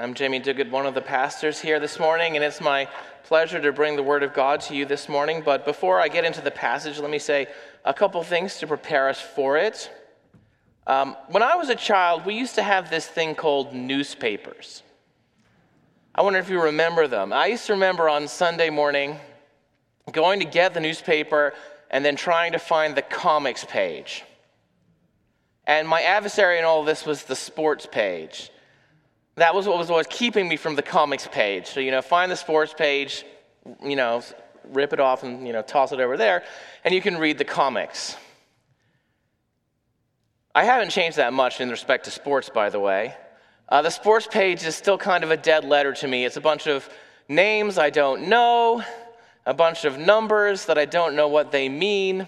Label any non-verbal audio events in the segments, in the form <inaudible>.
I'm Jamie Duguid, one of the pastors here this morning, and it's my pleasure to bring the Word of God to you this morning. But before I get into the passage, let me say a couple things to prepare us for it. Um, when I was a child, we used to have this thing called newspapers. I wonder if you remember them. I used to remember on Sunday morning going to get the newspaper and then trying to find the comics page. And my adversary in all this was the sports page. That was what was always keeping me from the comics page. So, you know, find the sports page, you know, rip it off and, you know, toss it over there, and you can read the comics. I haven't changed that much in respect to sports, by the way. Uh, the sports page is still kind of a dead letter to me. It's a bunch of names I don't know, a bunch of numbers that I don't know what they mean.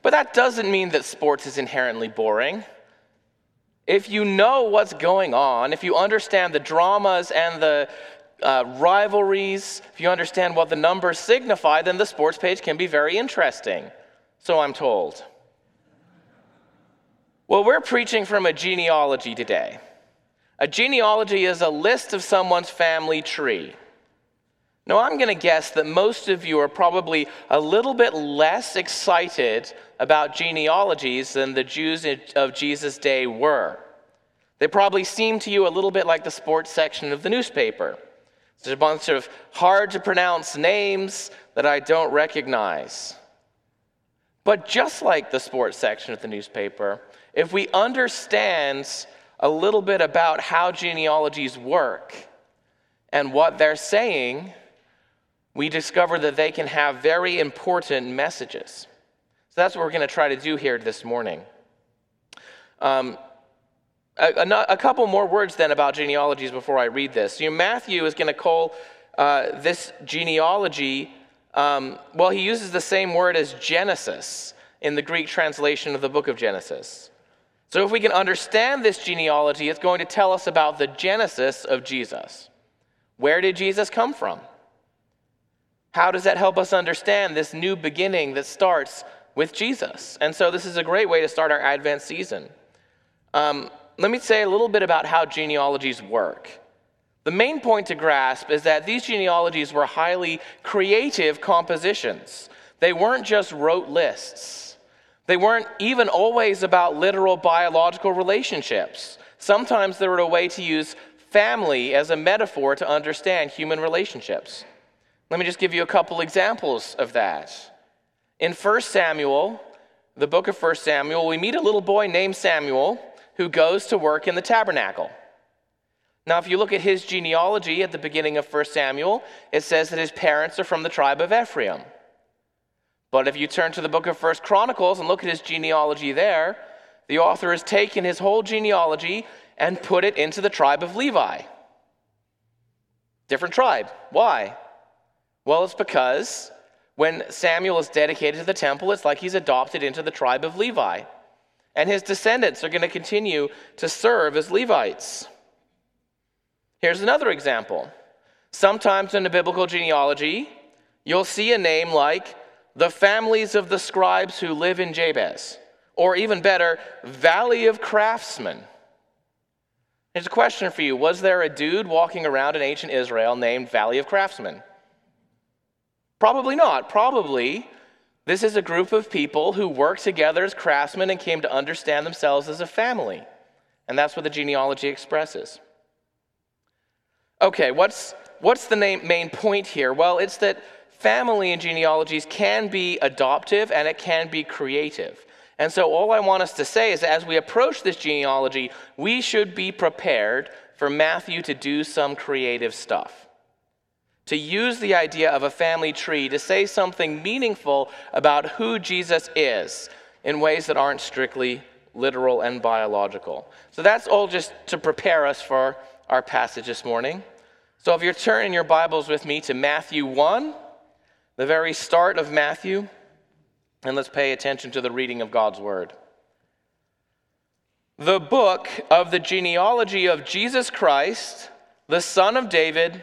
But that doesn't mean that sports is inherently boring. If you know what's going on, if you understand the dramas and the uh, rivalries, if you understand what the numbers signify, then the sports page can be very interesting. So I'm told. Well, we're preaching from a genealogy today. A genealogy is a list of someone's family tree. Now, I'm going to guess that most of you are probably a little bit less excited about genealogies than the Jews of Jesus' day were. They probably seem to you a little bit like the sports section of the newspaper. There's a bunch of hard to pronounce names that I don't recognize. But just like the sports section of the newspaper, if we understand a little bit about how genealogies work and what they're saying, we discover that they can have very important messages. So that's what we're going to try to do here this morning. Um, a, a, couple more words then about genealogies before I read this. Matthew is going to call uh, this genealogy, um, well, he uses the same word as Genesis in the Greek translation of the book of Genesis. So if we can understand this genealogy, it's going to tell us about the genesis of Jesus. Where did Jesus come from? How does that help us understand this new beginning that starts with Jesus? And so, this is a great way to start our Advent season. Um, let me say a little bit about how genealogies work. The main point to grasp is that these genealogies were highly creative compositions. They weren't just rote lists. They weren't even always about literal biological relationships. Sometimes they were a way to use family as a metaphor to understand human relationships. Let me just give you a couple examples of that. In 1 Samuel, the book of 1 Samuel, we meet a little boy named Samuel who goes to work in the tabernacle. Now, if you look at his genealogy at the beginning of 1 Samuel, it says that his parents are from the tribe of Ephraim. But if you turn to the book of 1 Chronicles and look at his genealogy there, the author has taken his whole genealogy and put it into the tribe of Levi. Different tribe. Why? Well, it's because when Samuel is dedicated to the temple, it's like he's adopted into the tribe of Levi. And his descendants are going to continue to serve as Levites. Here's another example. Sometimes in a biblical genealogy, you'll see a name like the families of the scribes who live in Jabez, or even better, Valley of Craftsmen. Here's a question for you Was there a dude walking around in ancient Israel named Valley of Craftsmen? Probably not. Probably this is a group of people who worked together as craftsmen and came to understand themselves as a family. And that's what the genealogy expresses. Okay, what's, what's the name, main point here? Well, it's that family and genealogies can be adoptive and it can be creative. And so, all I want us to say is that as we approach this genealogy, we should be prepared for Matthew to do some creative stuff to use the idea of a family tree to say something meaningful about who Jesus is in ways that aren't strictly literal and biological. So that's all just to prepare us for our passage this morning. So if you're turning your Bibles with me to Matthew 1, the very start of Matthew, and let's pay attention to the reading of God's Word. The book of the genealogy of Jesus Christ, the son of David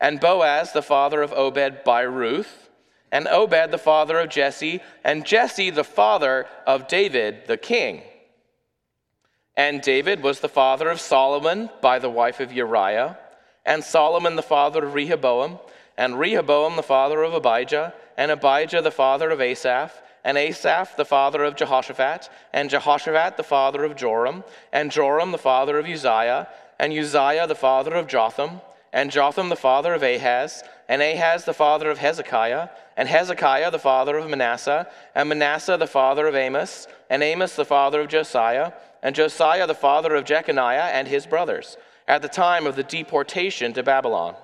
and Boaz the father of Obed by Ruth, and Obed the father of Jesse, and Jesse the father of David the king. And David was the father of Solomon by the wife of Uriah, and Solomon the father of Rehoboam, and Rehoboam the father of Abijah, and Abijah the father of Asaph, and Asaph the father of Jehoshaphat, and Jehoshaphat the father of Joram, and Joram the father of Uzziah, and Uzziah the father of Jotham, and Jotham the father of Ahaz, and Ahaz the father of Hezekiah, and Hezekiah the father of Manasseh, and Manasseh the father of Amos, and Amos the father of Josiah, and Josiah the father of Jeconiah and his brothers, at the time of the deportation to Babylon.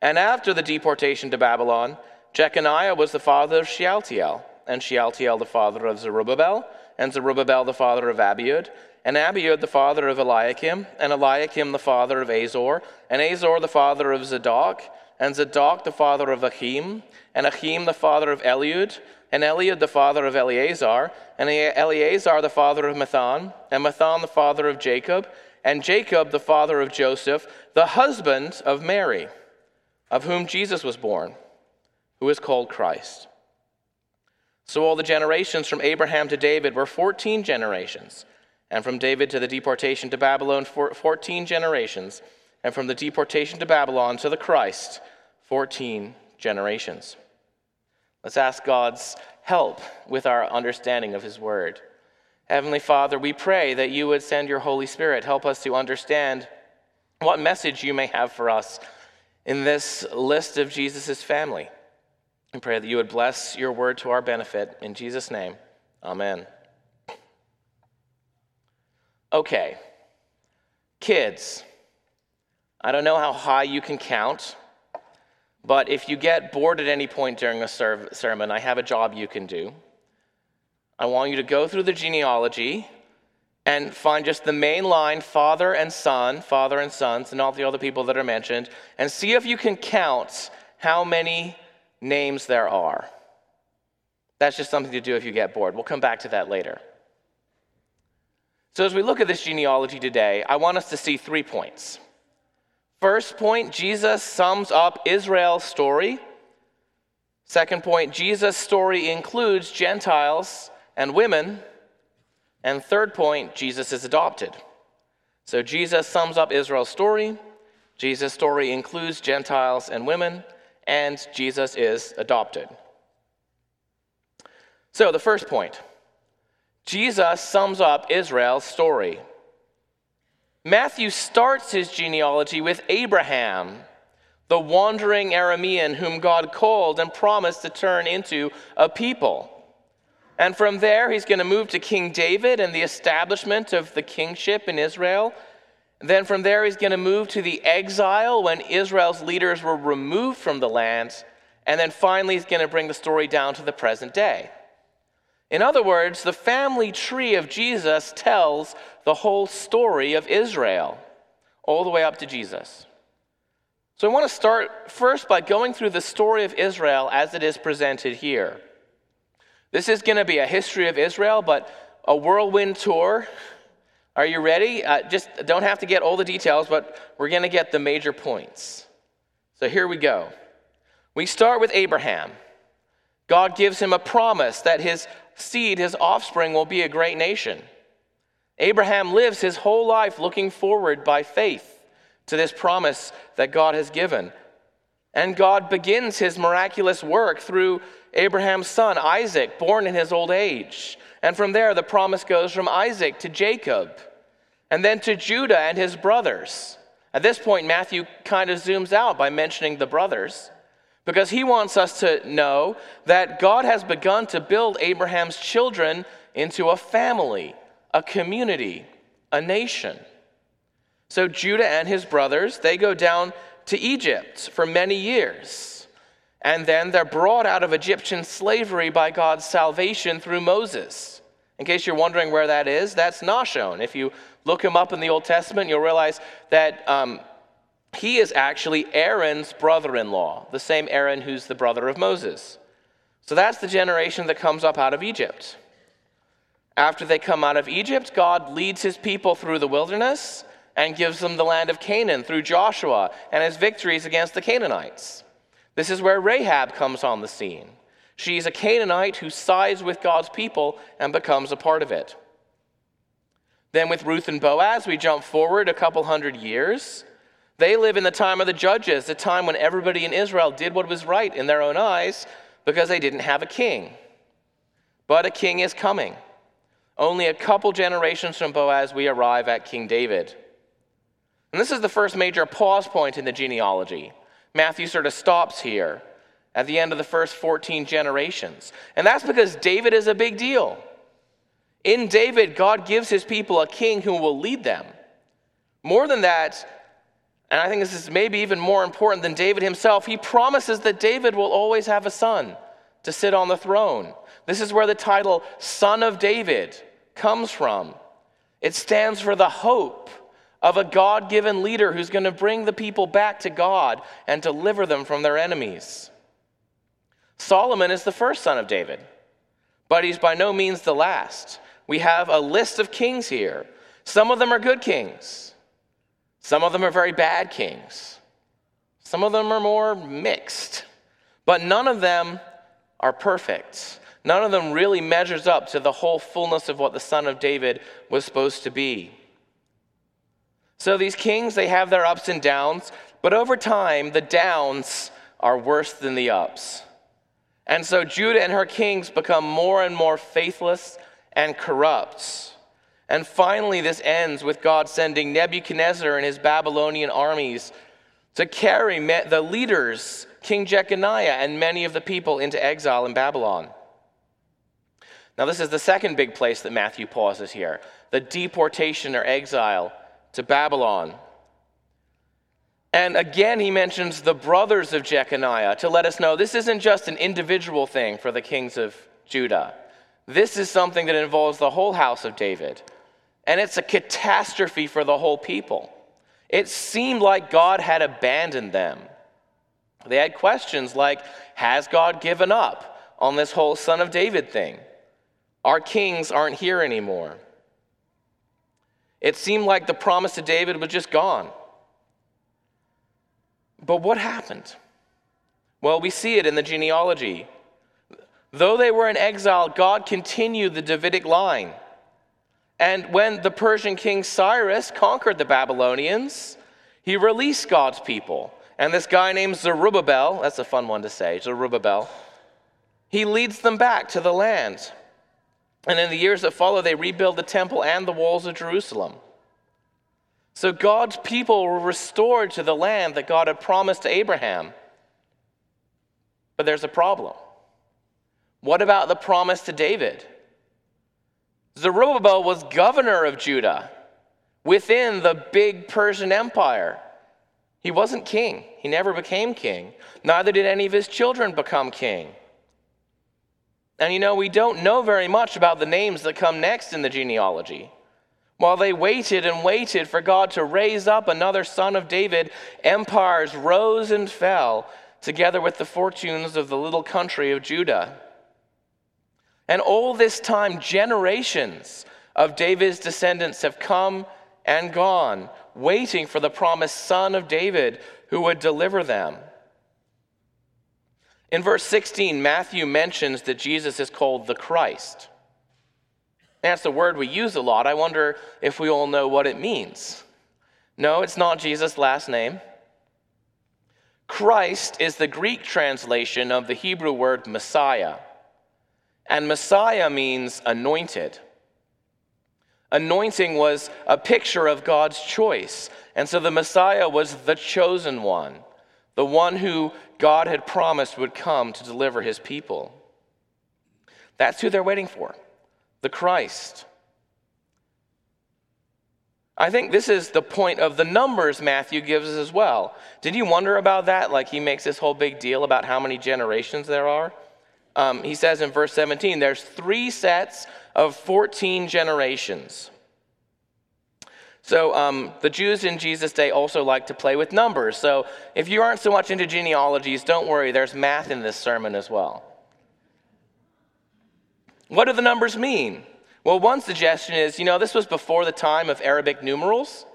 And after the deportation to Babylon, Jeconiah was the father of Shealtiel, and Shealtiel the father of Zerubbabel, and Zerubbabel the father of Abiud, and Abiud the father of Eliakim, and Eliakim the father of Azor, and Azor the father of Zadok, and Zadok the father of Achim, and Achim the father of Eliud, and Eliud the father of Eleazar, and Eleazar the father of Matthan, and Matthan the father of Jacob, and Jacob the father of Joseph, the husband of Mary, of whom Jesus was born, who is called Christ. So all the generations from Abraham to David were 14 generations and from David to the deportation to Babylon, 14 generations, and from the deportation to Babylon to the Christ, 14 generations. Let's ask God's help with our understanding of His Word. Heavenly Father, we pray that you would send your Holy Spirit, help us to understand what message you may have for us in this list of Jesus' family. We pray that you would bless your word to our benefit. In Jesus' name, amen. Okay, kids, I don't know how high you can count, but if you get bored at any point during a sermon, I have a job you can do. I want you to go through the genealogy and find just the main line, father and son, father and sons, and all the other people that are mentioned, and see if you can count how many names there are. That's just something to do if you get bored. We'll come back to that later. So, as we look at this genealogy today, I want us to see three points. First point, Jesus sums up Israel's story. Second point, Jesus' story includes Gentiles and women. And third point, Jesus is adopted. So, Jesus sums up Israel's story. Jesus' story includes Gentiles and women. And Jesus is adopted. So, the first point Jesus sums up Israel's story. Matthew starts his genealogy with Abraham, the wandering Aramean whom God called and promised to turn into a people. And from there, he's going to move to King David and the establishment of the kingship in Israel. Then from there, he's going to move to the exile when Israel's leaders were removed from the land. And then finally, he's going to bring the story down to the present day. In other words, the family tree of Jesus tells the whole story of Israel, all the way up to Jesus. So I want to start first by going through the story of Israel as it is presented here. This is going to be a history of Israel, but a whirlwind tour. Are you ready? Uh, just don't have to get all the details, but we're going to get the major points. So here we go. We start with Abraham. God gives him a promise that his seed, his offspring, will be a great nation. Abraham lives his whole life looking forward by faith to this promise that God has given. And God begins his miraculous work through Abraham's son, Isaac, born in his old age. And from there, the promise goes from Isaac to Jacob, and then to Judah and his brothers. At this point, Matthew kind of zooms out by mentioning the brothers. Because he wants us to know that God has begun to build Abraham's children into a family, a community, a nation. So Judah and his brothers, they go down to Egypt for many years. And then they're brought out of Egyptian slavery by God's salvation through Moses. In case you're wondering where that is, that's Nahshon. If you look him up in the Old Testament, you'll realize that um, he is actually Aaron's brother in law, the same Aaron who's the brother of Moses. So that's the generation that comes up out of Egypt. After they come out of Egypt, God leads his people through the wilderness and gives them the land of Canaan through Joshua and his victories against the Canaanites. This is where Rahab comes on the scene. She's a Canaanite who sides with God's people and becomes a part of it. Then, with Ruth and Boaz, we jump forward a couple hundred years. They live in the time of the judges, the time when everybody in Israel did what was right in their own eyes because they didn't have a king. But a king is coming. Only a couple generations from Boaz, we arrive at King David. And this is the first major pause point in the genealogy. Matthew sort of stops here at the end of the first 14 generations. And that's because David is a big deal. In David, God gives his people a king who will lead them. More than that, and I think this is maybe even more important than David himself, he promises that David will always have a son to sit on the throne. This is where the title Son of David comes from. It stands for the hope of a God given leader who's going to bring the people back to God and deliver them from their enemies. Solomon is the first son of David, but he's by no means the last. We have a list of kings here. Some of them are good kings, some of them are very bad kings, some of them are more mixed, but none of them are perfect. None of them really measures up to the whole fullness of what the son of David was supposed to be. So these kings, they have their ups and downs, but over time, the downs are worse than the ups. And so Judah and her kings become more and more faithless and corrupt. And finally, this ends with God sending Nebuchadnezzar and his Babylonian armies to carry the leaders, King Jeconiah, and many of the people into exile in Babylon. Now, this is the second big place that Matthew pauses here the deportation or exile to Babylon. And again, he mentions the brothers of Jeconiah to let us know this isn't just an individual thing for the kings of Judah. This is something that involves the whole house of David. And it's a catastrophe for the whole people. It seemed like God had abandoned them. They had questions like Has God given up on this whole son of David thing? Our kings aren't here anymore. It seemed like the promise to David was just gone. But what happened? Well, we see it in the genealogy. Though they were in exile, God continued the Davidic line. And when the Persian king Cyrus conquered the Babylonians, he released God's people. And this guy named Zerubbabel, that's a fun one to say, Zerubbabel, he leads them back to the land. And in the years that follow, they rebuild the temple and the walls of Jerusalem. So God's people were restored to the land that God had promised to Abraham. But there's a problem. What about the promise to David? Zerubbabel was governor of Judah within the big Persian Empire. He wasn't king, he never became king. Neither did any of his children become king. And you know, we don't know very much about the names that come next in the genealogy. While they waited and waited for God to raise up another son of David, empires rose and fell together with the fortunes of the little country of Judah. And all this time, generations of David's descendants have come and gone, waiting for the promised son of David who would deliver them. In verse 16, Matthew mentions that Jesus is called the Christ. That's the word we use a lot. I wonder if we all know what it means. No, it's not Jesus' last name. Christ is the Greek translation of the Hebrew word Messiah. And Messiah means anointed. Anointing was a picture of God's choice. And so the Messiah was the chosen one, the one who God had promised would come to deliver his people. That's who they're waiting for the Christ. I think this is the point of the numbers Matthew gives us as well. Did you wonder about that? Like he makes this whole big deal about how many generations there are? Um, he says in verse 17, there's three sets of 14 generations. So um, the Jews in Jesus' day also like to play with numbers. So if you aren't so much into genealogies, don't worry, there's math in this sermon as well. What do the numbers mean? Well, one suggestion is you know, this was before the time of Arabic numerals.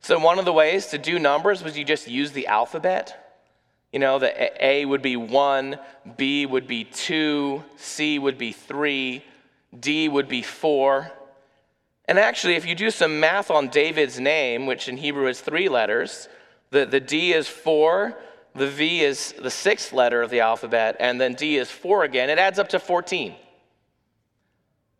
So one of the ways to do numbers was you just use the alphabet. You know, the A would be one, B would be two, C would be three, D would be four. And actually, if you do some math on David's name, which in Hebrew is three letters, the, the D is four, the V is the sixth letter of the alphabet, and then D is four again, it adds up to 14.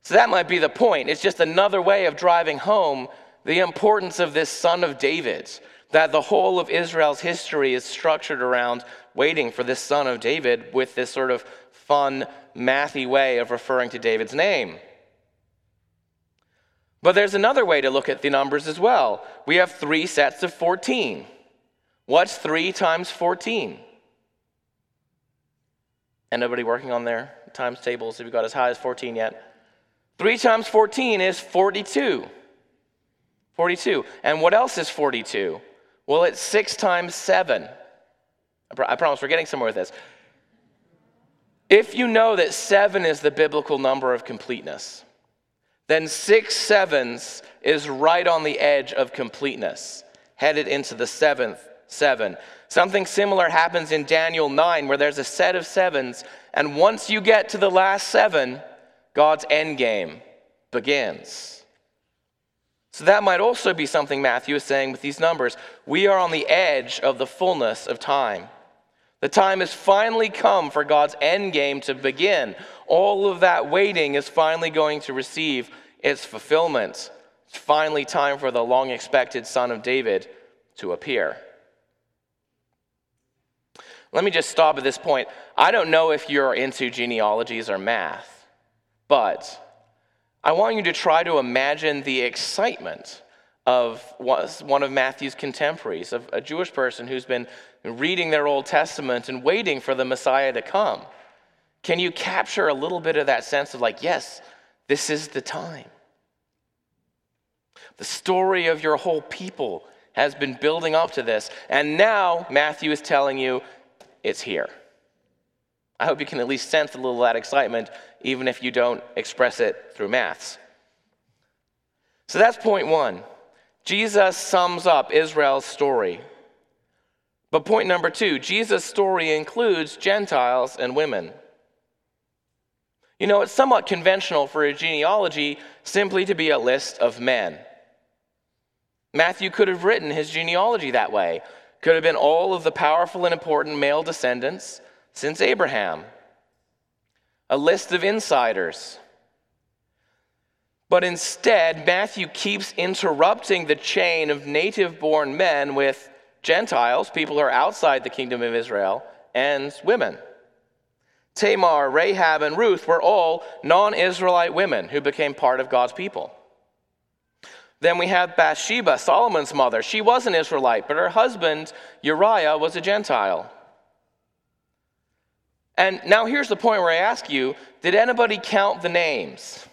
So that might be the point. It's just another way of driving home the importance of this son of David, that the whole of Israel's history is structured around waiting for this son of David with this sort of fun, mathy way of referring to David's name. But there's another way to look at the numbers as well. We have three sets of 14. What's 3 times 14? Anybody working on their times tables? Have you got as high as 14 yet? 3 times 14 is 42. 42. And what else is 42? Well, it's 6 times 7. I promise we're getting somewhere with this. If you know that 7 is the biblical number of completeness, then six sevens is right on the edge of completeness, headed into the seventh seven. Something similar happens in Daniel 9, where there's a set of sevens, and once you get to the last seven, God's end game begins. So that might also be something Matthew is saying with these numbers. We are on the edge of the fullness of time. The time has finally come for God's end game to begin. All of that waiting is finally going to receive its fulfillment. It's finally time for the long expected Son of David to appear. Let me just stop at this point. I don't know if you're into genealogies or math, but I want you to try to imagine the excitement of one of Matthew's contemporaries, of a Jewish person who's been reading their Old Testament and waiting for the Messiah to come. Can you capture a little bit of that sense of, like, yes, this is the time? The story of your whole people has been building up to this, and now Matthew is telling you it's here. I hope you can at least sense a little of that excitement, even if you don't express it through maths. So that's point one. Jesus sums up Israel's story. But point number two Jesus' story includes Gentiles and women. You know, it's somewhat conventional for a genealogy simply to be a list of men. Matthew could have written his genealogy that way, could have been all of the powerful and important male descendants since Abraham, a list of insiders. But instead, Matthew keeps interrupting the chain of native born men with Gentiles, people who are outside the kingdom of Israel, and women. Tamar, Rahab, and Ruth were all non Israelite women who became part of God's people. Then we have Bathsheba, Solomon's mother. She was an Israelite, but her husband, Uriah, was a Gentile. And now here's the point where I ask you did anybody count the names?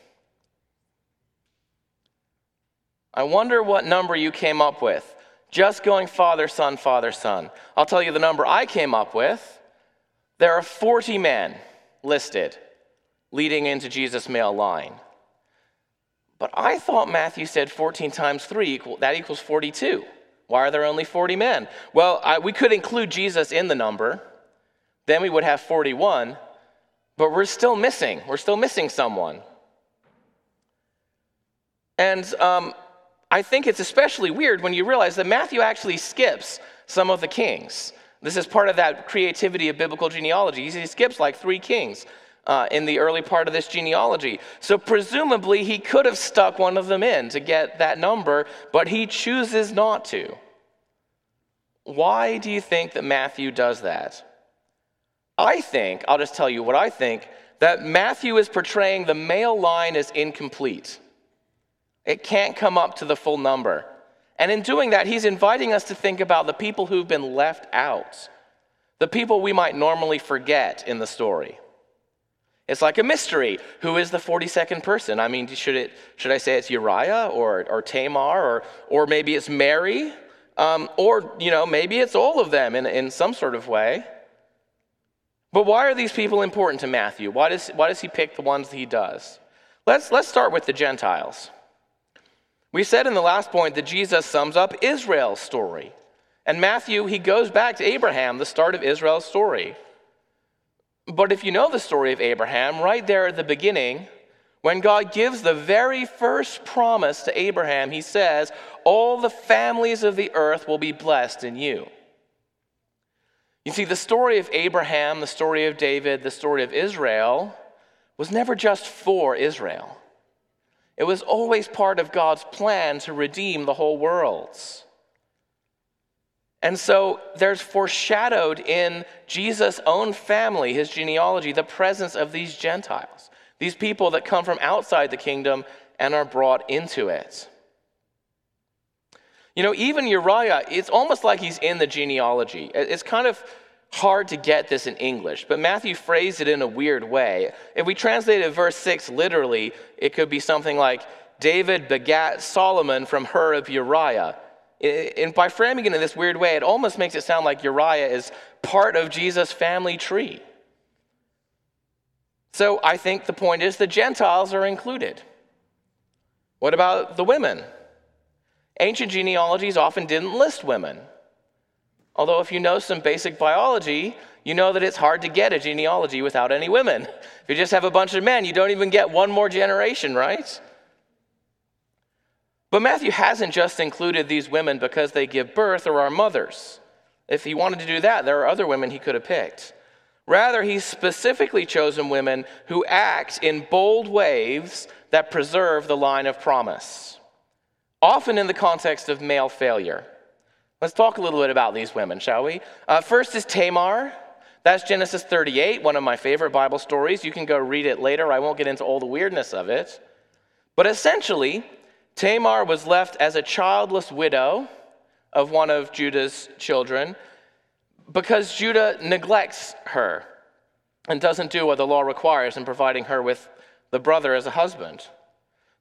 I wonder what number you came up with just going Father, Son, Father, Son. I'll tell you the number I came up with. There are 40 men listed leading into Jesus' male line. But I thought Matthew said 14 times 3, equal, that equals 42. Why are there only 40 men? Well, I, we could include Jesus in the number. Then we would have 41. But we're still missing. We're still missing someone. And um, I think it's especially weird when you realize that Matthew actually skips some of the kings. This is part of that creativity of biblical genealogy. He skips like three kings uh, in the early part of this genealogy. So presumably he could have stuck one of them in to get that number, but he chooses not to. Why do you think that Matthew does that? I think, I'll just tell you what I think, that Matthew is portraying the male line as incomplete. It can't come up to the full number. And in doing that, he's inviting us to think about the people who've been left out, the people we might normally forget in the story. It's like a mystery. Who is the 42nd person? I mean, should, it, should I say it's Uriah or, or Tamar or, or maybe it's Mary? Um, or, you know, maybe it's all of them in, in some sort of way. But why are these people important to Matthew? Why does, why does he pick the ones that he does? Let's, let's start with the Gentiles. We said in the last point that Jesus sums up Israel's story. And Matthew, he goes back to Abraham, the start of Israel's story. But if you know the story of Abraham, right there at the beginning, when God gives the very first promise to Abraham, he says, All the families of the earth will be blessed in you. You see, the story of Abraham, the story of David, the story of Israel was never just for Israel. It was always part of God's plan to redeem the whole world. And so there's foreshadowed in Jesus' own family, his genealogy, the presence of these Gentiles, these people that come from outside the kingdom and are brought into it. You know, even Uriah, it's almost like he's in the genealogy. It's kind of hard to get this in English, but Matthew phrased it in a weird way. If we translated verse 6 literally, it could be something like David begat Solomon from her of Uriah. And by framing it in this weird way, it almost makes it sound like Uriah is part of Jesus' family tree. So I think the point is the Gentiles are included. What about the women? Ancient genealogies often didn't list women. Although, if you know some basic biology, you know that it's hard to get a genealogy without any women. If you just have a bunch of men, you don't even get one more generation, right? But Matthew hasn't just included these women because they give birth or are mothers. If he wanted to do that, there are other women he could have picked. Rather, he's specifically chosen women who act in bold ways that preserve the line of promise, often in the context of male failure. Let's talk a little bit about these women, shall we? Uh, first is Tamar. That's Genesis 38, one of my favorite Bible stories. You can go read it later. I won't get into all the weirdness of it. But essentially, Tamar was left as a childless widow of one of Judah's children because Judah neglects her and doesn't do what the law requires in providing her with the brother as a husband.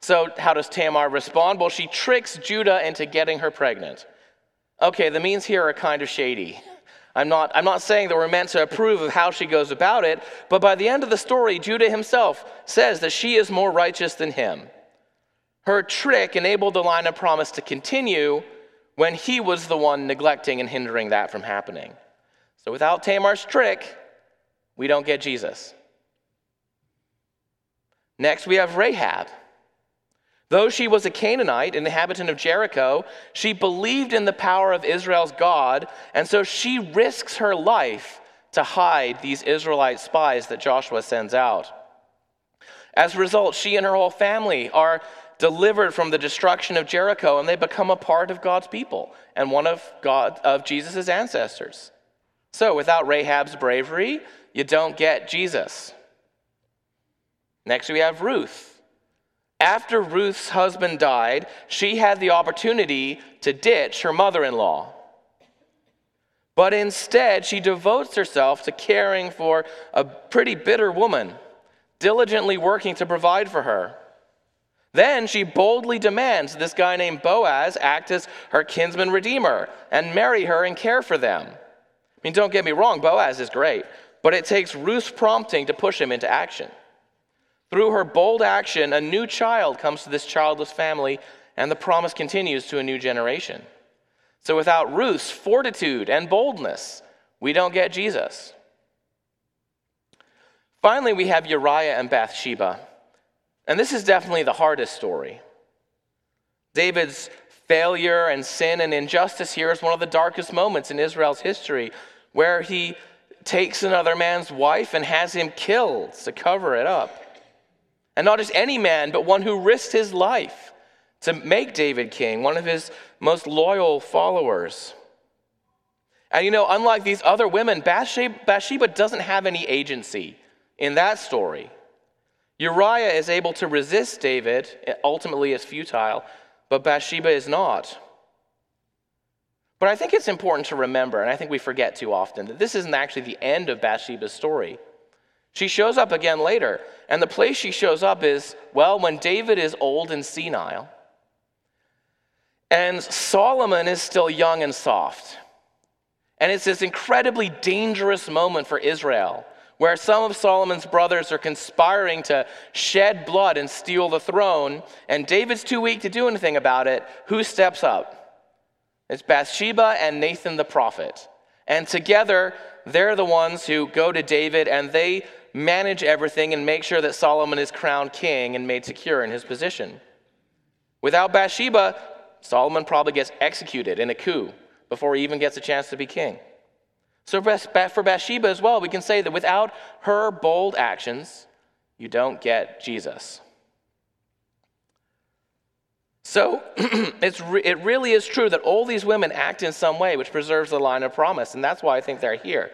So, how does Tamar respond? Well, she tricks Judah into getting her pregnant. Okay, the means here are kind of shady. I'm not, I'm not saying that we're meant to approve of how she goes about it, but by the end of the story, Judah himself says that she is more righteous than him. Her trick enabled the line of promise to continue when he was the one neglecting and hindering that from happening. So without Tamar's trick, we don't get Jesus. Next, we have Rahab. Though she was a Canaanite, an inhabitant of Jericho, she believed in the power of Israel's God, and so she risks her life to hide these Israelite spies that Joshua sends out. As a result, she and her whole family are delivered from the destruction of Jericho, and they become a part of God's people and one of God of Jesus' ancestors. So, without Rahab's bravery, you don't get Jesus. Next, we have Ruth. After Ruth's husband died, she had the opportunity to ditch her mother in law. But instead, she devotes herself to caring for a pretty bitter woman, diligently working to provide for her. Then she boldly demands this guy named Boaz act as her kinsman redeemer and marry her and care for them. I mean, don't get me wrong, Boaz is great, but it takes Ruth's prompting to push him into action. Through her bold action, a new child comes to this childless family, and the promise continues to a new generation. So without Ruth's fortitude and boldness, we don't get Jesus. Finally, we have Uriah and Bathsheba. And this is definitely the hardest story. David's failure and sin and injustice here is one of the darkest moments in Israel's history, where he takes another man's wife and has him killed to cover it up. And not just any man, but one who risked his life to make David king, one of his most loyal followers. And you know, unlike these other women, Bathsheba, doesn't have any agency in that story. Uriah is able to resist David, ultimately is futile, but Bathsheba is not. But I think it's important to remember, and I think we forget too often, that this isn't actually the end of Bathsheba's story. She shows up again later. And the place she shows up is, well, when David is old and senile, and Solomon is still young and soft. And it's this incredibly dangerous moment for Israel where some of Solomon's brothers are conspiring to shed blood and steal the throne, and David's too weak to do anything about it. Who steps up? It's Bathsheba and Nathan the prophet. And together, they're the ones who go to David and they manage everything and make sure that Solomon is crowned king and made secure in his position. Without Bathsheba, Solomon probably gets executed in a coup before he even gets a chance to be king. So for Bathsheba as well, we can say that without her bold actions, you don't get Jesus. So <clears throat> re- it really is true that all these women act in some way which preserves the line of promise, and that's why I think they're here.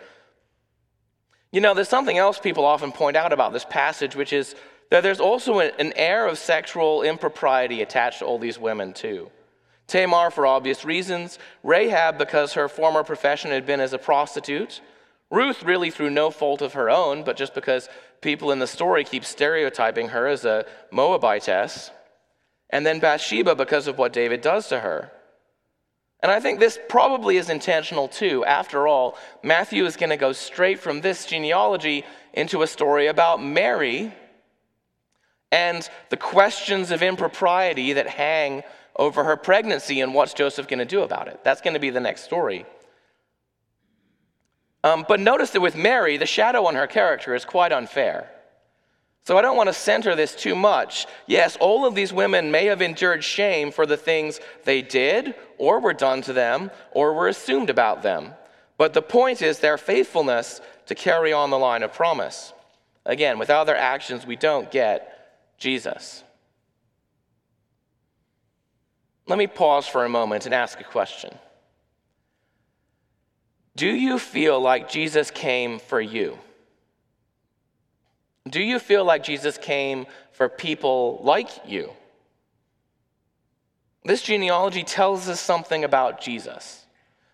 You know, there's something else people often point out about this passage, which is that there's also an air of sexual impropriety attached to all these women, too. Tamar, for obvious reasons, Rahab, because her former profession had been as a prostitute, Ruth, really through no fault of her own, but just because people in the story keep stereotyping her as a Moabitess, and then Bathsheba because of what David does to her. And I think this probably is intentional too. After all, Matthew is going to go straight from this genealogy into a story about Mary and the questions of impropriety that hang over her pregnancy and what's Joseph going to do about it. That's going to be the next story. Um, but notice that with Mary, the shadow on her character is quite unfair. So I don't want to center this too much. Yes, all of these women may have endured shame for the things they did, or were done to them, or were assumed about them. But the point is their faithfulness to carry on the line of promise. Again, without their actions, we don't get Jesus. Let me pause for a moment and ask a question. Do you feel like Jesus came for you? Do you feel like Jesus came for people like you? This genealogy tells us something about Jesus.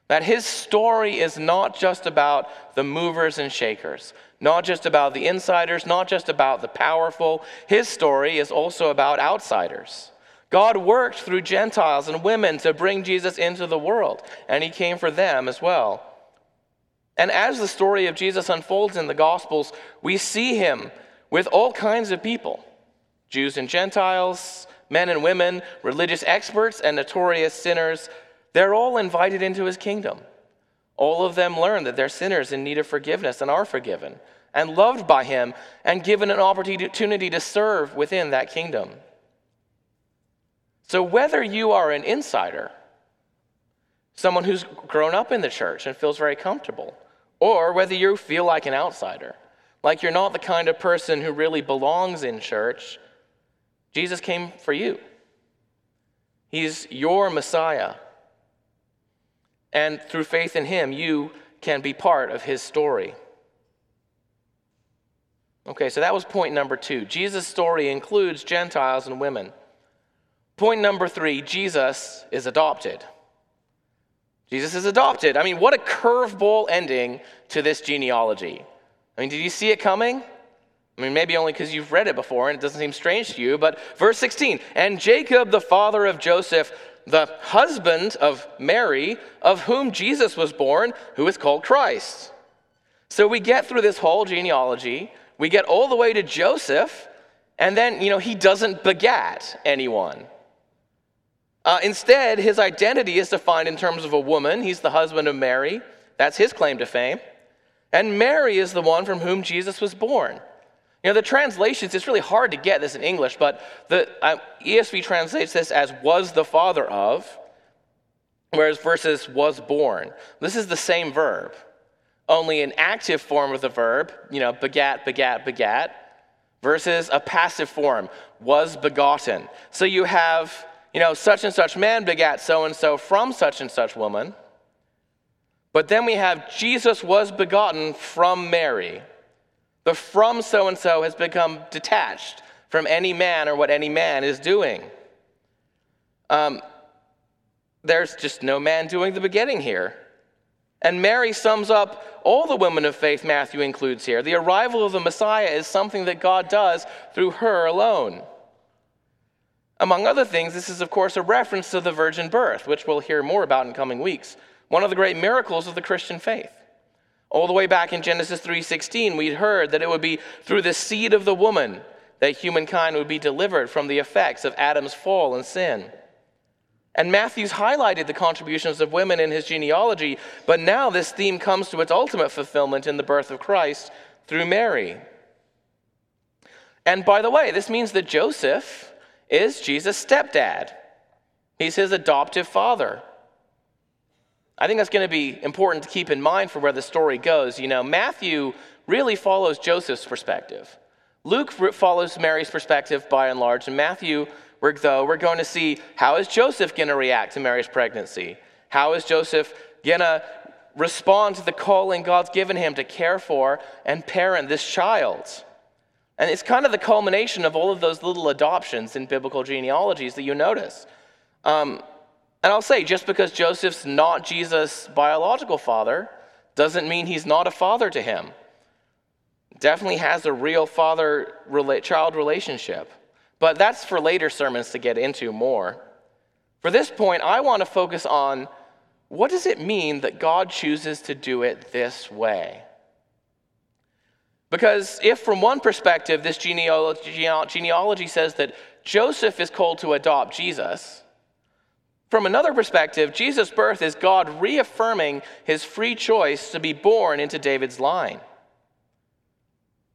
That his story is not just about the movers and shakers, not just about the insiders, not just about the powerful. His story is also about outsiders. God worked through Gentiles and women to bring Jesus into the world, and he came for them as well. And as the story of Jesus unfolds in the Gospels, we see him with all kinds of people Jews and Gentiles, men and women, religious experts, and notorious sinners. They're all invited into his kingdom. All of them learn that they're sinners in need of forgiveness and are forgiven and loved by him and given an opportunity to serve within that kingdom. So, whether you are an insider, someone who's grown up in the church and feels very comfortable, or whether you feel like an outsider, like you're not the kind of person who really belongs in church, Jesus came for you. He's your Messiah. And through faith in him, you can be part of his story. Okay, so that was point number two. Jesus' story includes Gentiles and women. Point number three Jesus is adopted. Jesus is adopted. I mean, what a curveball ending to this genealogy. I mean, did you see it coming? I mean, maybe only because you've read it before and it doesn't seem strange to you, but verse 16 and Jacob, the father of Joseph, the husband of Mary, of whom Jesus was born, who is called Christ. So we get through this whole genealogy, we get all the way to Joseph, and then, you know, he doesn't begat anyone. Uh, instead, his identity is defined in terms of a woman. He's the husband of Mary. That's his claim to fame. And Mary is the one from whom Jesus was born. You know, the translations, it's really hard to get this in English, but the uh, ESV translates this as was the father of, whereas versus was born. This is the same verb, only an active form of the verb, you know, begat, begat, begat, versus a passive form, was begotten. So you have you know, such and such man begat so and so from such and such woman. But then we have Jesus was begotten from Mary. The from so and so has become detached from any man or what any man is doing. Um, there's just no man doing the beginning here. And Mary sums up all the women of faith Matthew includes here. The arrival of the Messiah is something that God does through her alone. Among other things, this is, of course, a reference to the virgin birth, which we'll hear more about in coming weeks. One of the great miracles of the Christian faith. All the way back in Genesis 3:16, we'd heard that it would be through the seed of the woman that humankind would be delivered from the effects of Adam's fall and sin. And Matthew's highlighted the contributions of women in his genealogy, but now this theme comes to its ultimate fulfillment in the birth of Christ through Mary. And by the way, this means that Joseph is Jesus' stepdad. He's his adoptive father. I think that's going to be important to keep in mind for where the story goes. You know, Matthew really follows Joseph's perspective. Luke follows Mary's perspective by and large, and Matthew, though, we're going to see how is Joseph going to react to Mary's pregnancy? How is Joseph going to respond to the calling God's given him to care for and parent this child? And it's kind of the culmination of all of those little adoptions in biblical genealogies that you notice. Um, and I'll say, just because Joseph's not Jesus' biological father doesn't mean he's not a father to him. Definitely has a real father child relationship. But that's for later sermons to get into more. For this point, I want to focus on what does it mean that God chooses to do it this way? Because if, from one perspective, this genealogy, genealogy says that Joseph is called to adopt Jesus, from another perspective, Jesus' birth is God reaffirming his free choice to be born into David's line.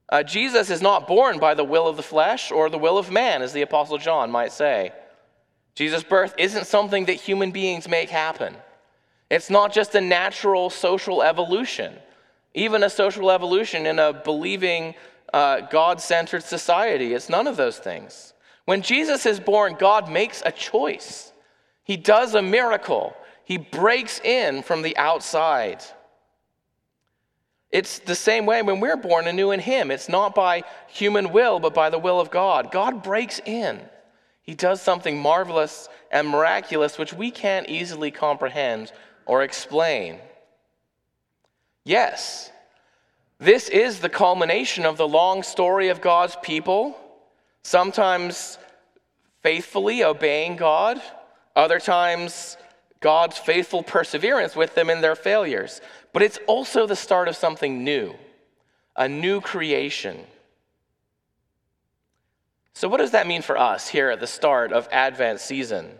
Uh, Jesus is not born by the will of the flesh or the will of man, as the Apostle John might say. Jesus' birth isn't something that human beings make happen. It's not just a natural social evolution, even a social evolution in a believing, uh, God centered society. It's none of those things. When Jesus is born, God makes a choice. He does a miracle, he breaks in from the outside. It's the same way when we're born anew in Him. It's not by human will, but by the will of God. God breaks in. He does something marvelous and miraculous which we can't easily comprehend or explain. Yes, this is the culmination of the long story of God's people, sometimes faithfully obeying God, other times, God's faithful perseverance with them in their failures. But it's also the start of something new, a new creation. So, what does that mean for us here at the start of Advent season?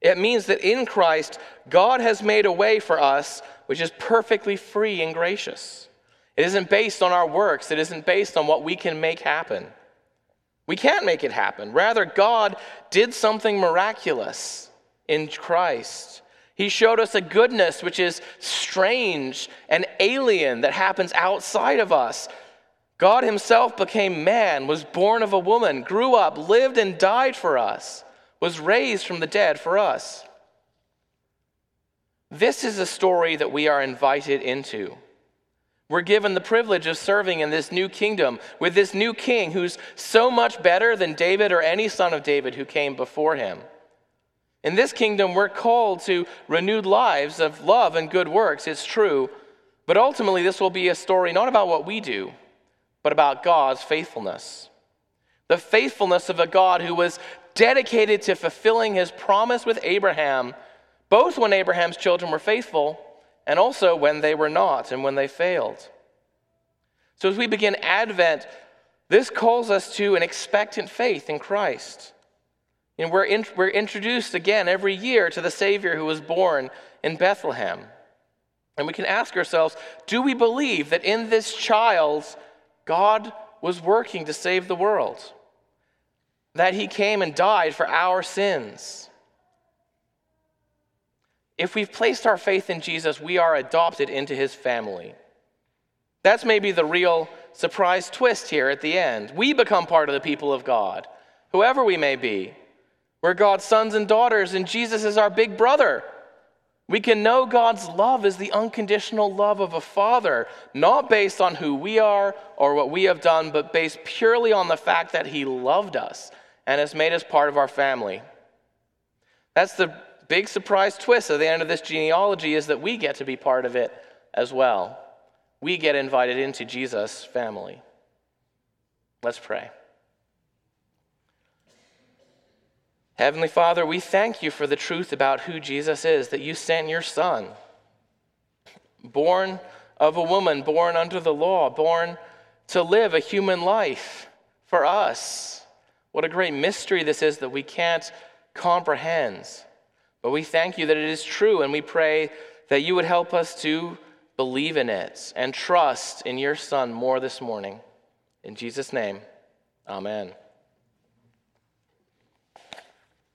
It means that in Christ, God has made a way for us which is perfectly free and gracious. It isn't based on our works, it isn't based on what we can make happen. We can't make it happen. Rather, God did something miraculous in Christ. He showed us a goodness which is strange and alien that happens outside of us. God Himself became man, was born of a woman, grew up, lived and died for us, was raised from the dead for us. This is a story that we are invited into. We're given the privilege of serving in this new kingdom with this new king who's so much better than David or any son of David who came before him. In this kingdom, we're called to renewed lives of love and good works, it's true, but ultimately, this will be a story not about what we do, but about God's faithfulness. The faithfulness of a God who was dedicated to fulfilling his promise with Abraham, both when Abraham's children were faithful and also when they were not and when they failed. So, as we begin Advent, this calls us to an expectant faith in Christ. And we're, in, we're introduced again every year to the Savior who was born in Bethlehem. And we can ask ourselves do we believe that in this child, God was working to save the world? That he came and died for our sins? If we've placed our faith in Jesus, we are adopted into his family. That's maybe the real surprise twist here at the end. We become part of the people of God, whoever we may be. We're God's sons and daughters, and Jesus is our big brother. We can know God's love as the unconditional love of a father, not based on who we are or what we have done, but based purely on the fact that he loved us and has made us part of our family. That's the big surprise twist at the end of this genealogy is that we get to be part of it as well. We get invited into Jesus' family. Let's pray. Heavenly Father, we thank you for the truth about who Jesus is, that you sent your Son, born of a woman, born under the law, born to live a human life for us. What a great mystery this is that we can't comprehend. But we thank you that it is true, and we pray that you would help us to believe in it and trust in your Son more this morning. In Jesus' name, amen.